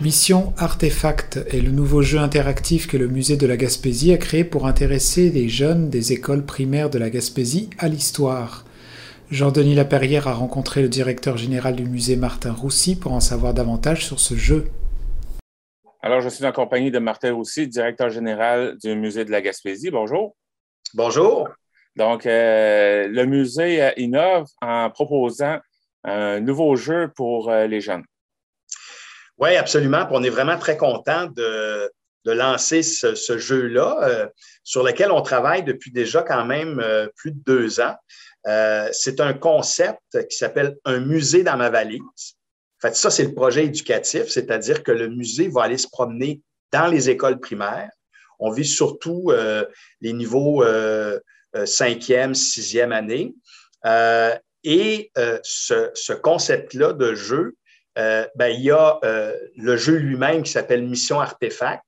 Mission Artefact est le nouveau jeu interactif que le musée de la Gaspésie a créé pour intéresser les jeunes des écoles primaires de la Gaspésie à l'histoire. Jean-Denis Laperrière a rencontré le directeur général du musée Martin Roussy pour en savoir davantage sur ce jeu. Alors, je suis en compagnie de Martin Roussy, directeur général du musée de la Gaspésie. Bonjour. Bonjour. Donc, euh, le musée innove en proposant un nouveau jeu pour euh, les jeunes. Oui, absolument. on est vraiment très content de, lancer ce, jeu-là, euh, sur lequel on travaille depuis déjà quand même euh, plus de deux ans. Euh, c'est un concept qui s'appelle Un musée dans ma valise. En fait, ça, c'est le projet éducatif, c'est-à-dire que le musée va aller se promener dans les écoles primaires. On vise surtout les niveaux cinquième, sixième année. et ce, ce concept-là de jeu euh, ben, il y a euh, le jeu lui-même qui s'appelle Mission Artefact.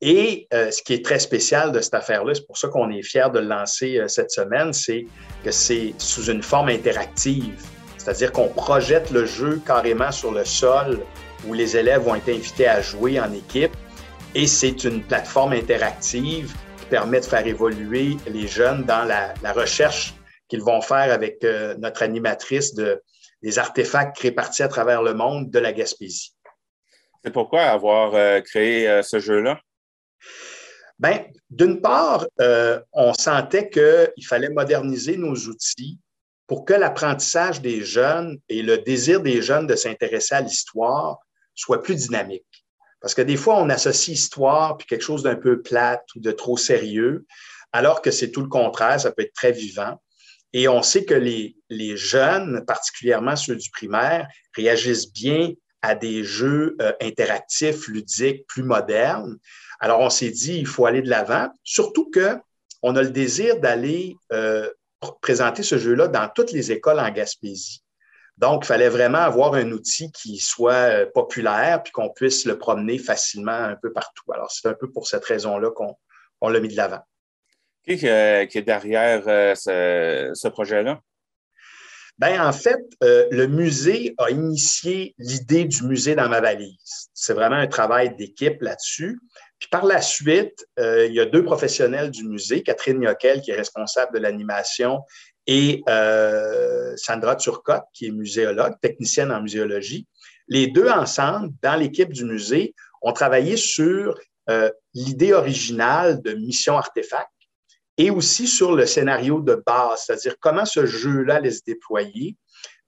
Et euh, ce qui est très spécial de cette affaire-là, c'est pour ça qu'on est fiers de le lancer cette semaine, c'est que c'est sous une forme interactive. C'est-à-dire qu'on projette le jeu carrément sur le sol où les élèves vont être invités à jouer en équipe. Et c'est une plateforme interactive qui permet de faire évoluer les jeunes dans la, la recherche qu'ils vont faire avec notre animatrice de, des artefacts répartis à travers le monde de la Gaspésie. C'est pourquoi avoir euh, créé euh, ce jeu-là? Bien, d'une part, euh, on sentait qu'il fallait moderniser nos outils pour que l'apprentissage des jeunes et le désir des jeunes de s'intéresser à l'histoire soit plus dynamique. Parce que des fois, on associe histoire puis quelque chose d'un peu plate ou de trop sérieux, alors que c'est tout le contraire, ça peut être très vivant. Et on sait que les, jeunes, particulièrement ceux du primaire, réagissent bien à des jeux euh, interactifs, ludiques, plus modernes. Alors, on s'est dit, il faut aller de l'avant, surtout qu'on a le désir d'aller euh, présenter ce jeu-là dans toutes les écoles en Gaspésie. Donc, il fallait vraiment avoir un outil qui soit euh, populaire puis qu'on puisse le promener facilement un peu partout. Alors, c'est un peu pour cette raison-là qu'on l'a mis de l'avant. Qui, est derrière euh, ce, projet-là? Ben, en fait, euh, le musée a initié l'idée du musée dans ma valise. C'est vraiment un travail d'équipe là-dessus. Puis par la suite, euh, il y a deux professionnels du musée, Catherine Yoquel, qui est responsable de l'animation, et Sandra Turcotte, qui est muséologue, technicienne en muséologie. Les deux ensemble, dans l'équipe du musée, ont travaillé sur l'idée originale de Mission Artefact, et aussi sur le scénario de base, c'est-à-dire comment ce jeu-là allait se déployer.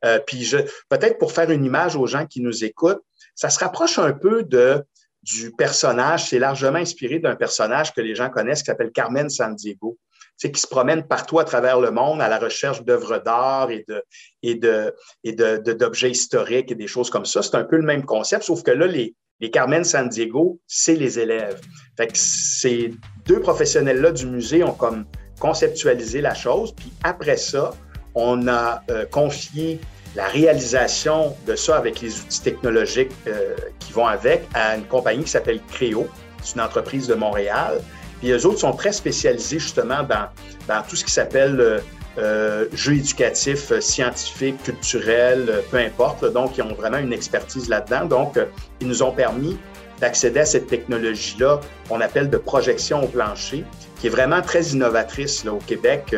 Euh, puis peut-être pour faire une image aux gens qui nous écoutent, ça se rapproche un peu de, du personnage, c'est largement inspiré d'un personnage que les gens connaissent qui s'appelle Carmen Sandiego, c'est qui se promène partout à travers le monde à la recherche d'œuvres d'art et de et de et d'objets historiques et des choses comme ça. C'est un peu le même concept, sauf que là les les Carmen San Diego, c'est les élèves. Fait que ces deux professionnels-là du musée ont comme conceptualisé la chose. Puis après ça, on a euh, confié la réalisation de ça avec les outils technologiques euh, qui vont avec à une compagnie qui s'appelle Créo. C'est une entreprise de Montréal. Puis les autres sont très spécialisés justement dans, dans tout ce qui s'appelle euh, euh, jeux éducatifs, euh, scientifiques, culturels, euh, peu importe. Donc, ils ont vraiment une expertise là-dedans. Donc, ils nous ont permis d'accéder à cette technologie-là qu'on appelle de projection au plancher, qui est vraiment très innovatrice là, au Québec.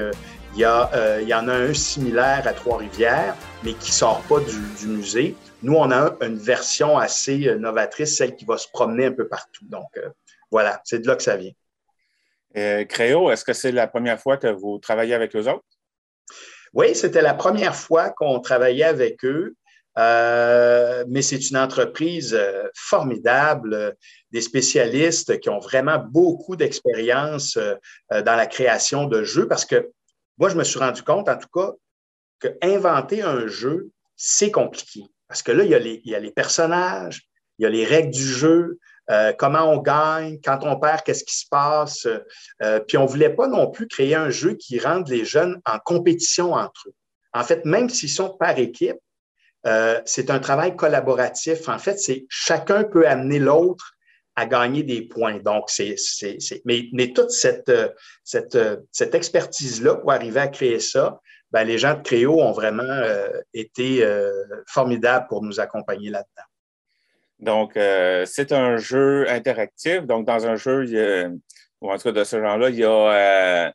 il, y a, il y en a un similaire à Trois-Rivières, mais qui sort pas du, musée. Nous, on a une version assez novatrice, celle qui va se promener un peu partout. Donc, voilà, c'est de là que ça vient. Créo, est-ce que c'est la première fois que vous travaillez avec eux autres? Oui, c'était la première fois qu'on travaillait avec eux. Euh, mais c'est une entreprise euh, formidable, des spécialistes qui ont vraiment beaucoup d'expérience euh, dans la création de jeux parce que moi, je me suis rendu compte, en tout cas, que inventer un jeu, c'est compliqué. Parce que là, il il y a les personnages, il y a les règles du jeu, euh, comment on gagne, quand on perd, qu'est-ce qui se passe? Euh, puis on ne voulait pas non plus créer un jeu qui rende les jeunes en compétition entre eux. En fait, même s'ils sont par équipe, euh, c'est un travail collaboratif. En fait, c'est chacun peut amener l'autre à gagner des points. Donc, c'est, mais, mais, toute cette, cette, cette expertise-là pour arriver à créer ça, ben, les gens de Créo ont vraiment été formidables pour nous accompagner là-dedans. Donc, c'est un jeu interactif. Donc, dans un jeu, ou en tout cas de ce genre-là, il y a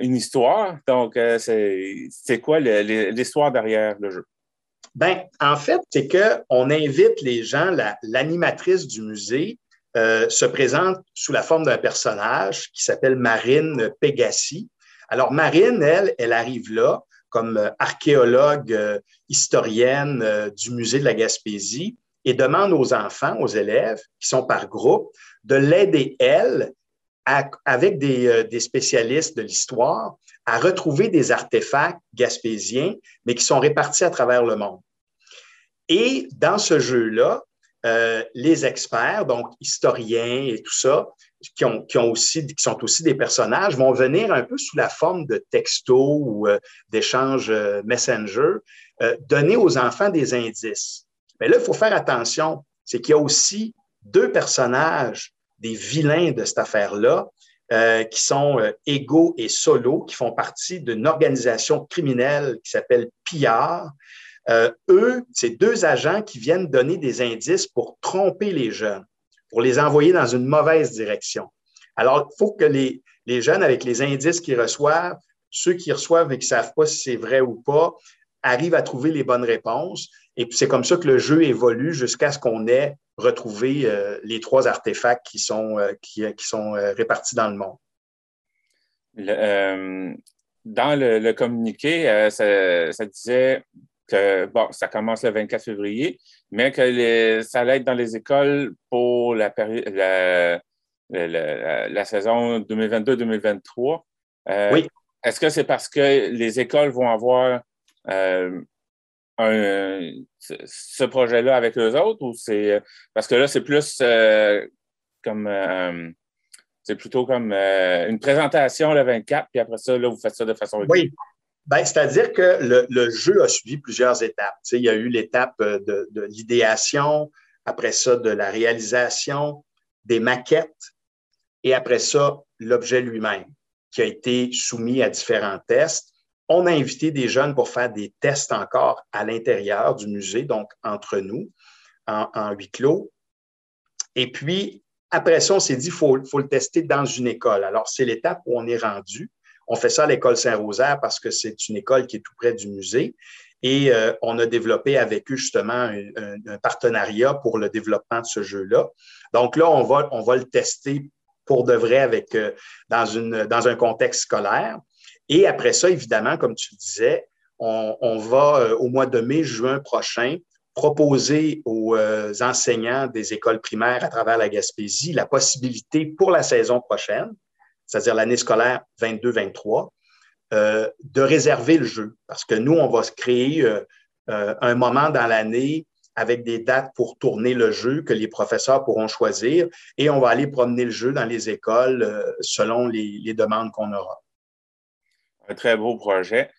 une histoire. Donc, c'est quoi l'histoire derrière le jeu? Ben, en fait, c'est qu'on invite les gens, l'animatrice du musée euh, se présente sous la forme d'un personnage qui s'appelle Marine Pegassi. Alors, Marine, elle, elle arrive là comme euh, archéologue, euh, historienne du musée de la Gaspésie et demande aux enfants, aux élèves qui sont par groupe, de l'aider, elle, avec des, des, spécialistes de l'histoire, à retrouver des artefacts gaspésiens, mais qui sont répartis à travers le monde. Et dans ce jeu-là, euh, les experts, donc historiens et tout ça, qui, ont, aussi, qui sont aussi des personnages, vont venir un peu sous la forme de textos ou euh, d'échanges euh, messenger, donner aux enfants des indices. Mais là, il faut faire attention, c'est qu'il y a aussi deux personnages, des vilains de cette affaire-là, qui sont Ego et Solo, qui font partie d'une organisation criminelle qui s'appelle Pillard, euh, eux, c'est deux agents qui viennent donner des indices pour tromper les jeunes, pour les envoyer dans une mauvaise direction. Alors, il faut que les, jeunes, avec les indices qu'ils reçoivent, ceux qui reçoivent et qui ne savent pas si c'est vrai ou pas, arrivent à trouver les bonnes réponses. Et puis, c'est comme ça que le jeu évolue jusqu'à ce qu'on ait retrouvé euh, les trois artefacts qui sont, euh, qui, sont répartis dans le monde. dans le, communiqué, ça, disait que, bon, ça commence le 24 février, mais que ça allait être dans les écoles pour la, la, saison 2022-2023. Euh, oui. Est-ce que c'est parce que les écoles vont avoir euh, ce projet-là avec eux autres ou c'est parce que là, c'est plus euh, comme c'est plutôt comme une présentation le 24, puis après ça, là, vous faites ça de façon Oui, ben, c'est-à-dire que le, jeu a suivi plusieurs étapes. il y a eu l'étape euh, de, l'idéation, après ça, de la réalisation, des maquettes, et après ça, l'objet lui-même, qui a été soumis à différents tests. On a invité des jeunes pour faire des tests encore à l'intérieur du musée, donc entre nous, en, huis clos. Et puis, après ça, on s'est dit qu'il faut, le tester dans une école. Alors, c'est l'étape où on est rendu. On fait ça à l'école Saint-Rosaire parce que c'est une école qui est tout près du musée. Et euh, on a développé avec eux justement un, partenariat pour le développement de ce jeu-là. Donc là, on va, le tester pour de vrai avec, euh, dans un contexte scolaire. Et après ça, évidemment, comme tu le disais, on, va euh, au mois de mai, juin prochain proposer aux enseignants des écoles primaires à travers la Gaspésie la possibilité pour la saison prochaine c'est-à-dire l'année scolaire 22-23, euh, de réserver le jeu. Parce que nous, on va se créer euh, euh, un moment dans l'année avec des dates pour tourner le jeu que les professeurs pourront choisir et on va aller promener le jeu dans les écoles selon les, demandes qu'on aura. Un très beau projet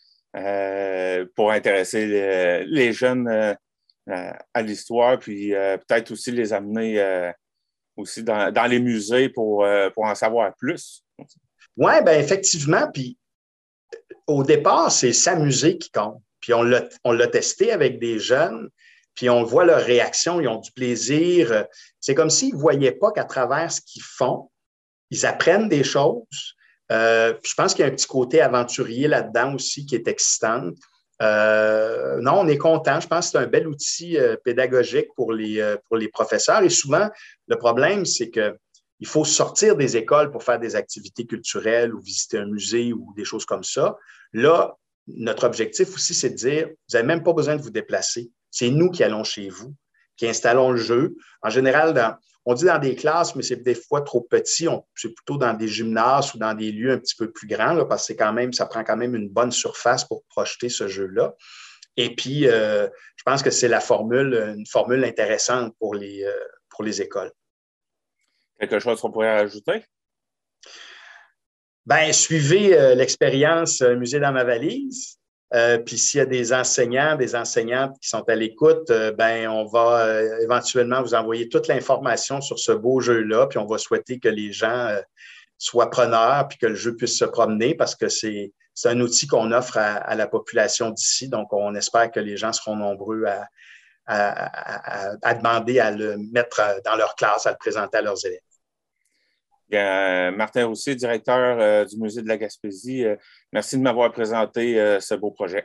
pour intéresser les, jeunes à l'histoire, puis peut-être aussi les amener aussi dans, les musées pour, pour en savoir plus. Oui, ben effectivement. Puis au départ, c'est s'amuser qui compte. Puis on l'a testé avec des jeunes, puis on voit leur réaction, ils ont du plaisir. C'est comme s'ils ne voyaient pas qu'à travers ce qu'ils font, ils apprennent des choses. Euh, je pense qu'il y a un petit côté aventurier là-dedans aussi qui est excitant. Euh, non, on est content. Je pense que c'est un bel outil euh, pédagogique pour les, professeurs. Et souvent, le problème, c'est que il faut sortir des écoles pour faire des activités culturelles ou visiter un musée ou des choses comme ça. Là, notre objectif aussi, c'est de dire, vous n'avez même pas besoin de vous déplacer. C'est nous qui allons chez vous, qui installons le jeu. En général, on dit dans des classes, mais c'est des fois trop petit. C'est plutôt dans des gymnases ou dans des lieux un petit peu plus grands, parce que quand même, ça prend quand même une bonne surface pour projeter ce jeu-là. Et puis, euh, je pense que c'est la formule, une formule intéressante pour les, euh, pour les écoles. Quelque chose qu'on pourrait ajouter? Ben, suivez euh, l'expérience Musée dans ma valise. Euh, puis s'il y a des enseignants, des enseignantes qui sont à l'écoute, ben on va éventuellement vous envoyer toute l'information sur ce beau jeu-là. Puis on va souhaiter que les gens soient preneurs puis que le jeu puisse se promener parce que c'est un outil qu'on offre à, la population d'ici. Donc, on espère que les gens seront nombreux à, à, demander à le mettre dans leur classe, à le présenter à leurs élèves. Martin Roussier, directeur du Musée de la Gaspésie, merci de m'avoir présenté ce beau projet.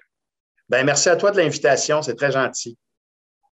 Ben, merci à toi de l'invitation, c'est très gentil.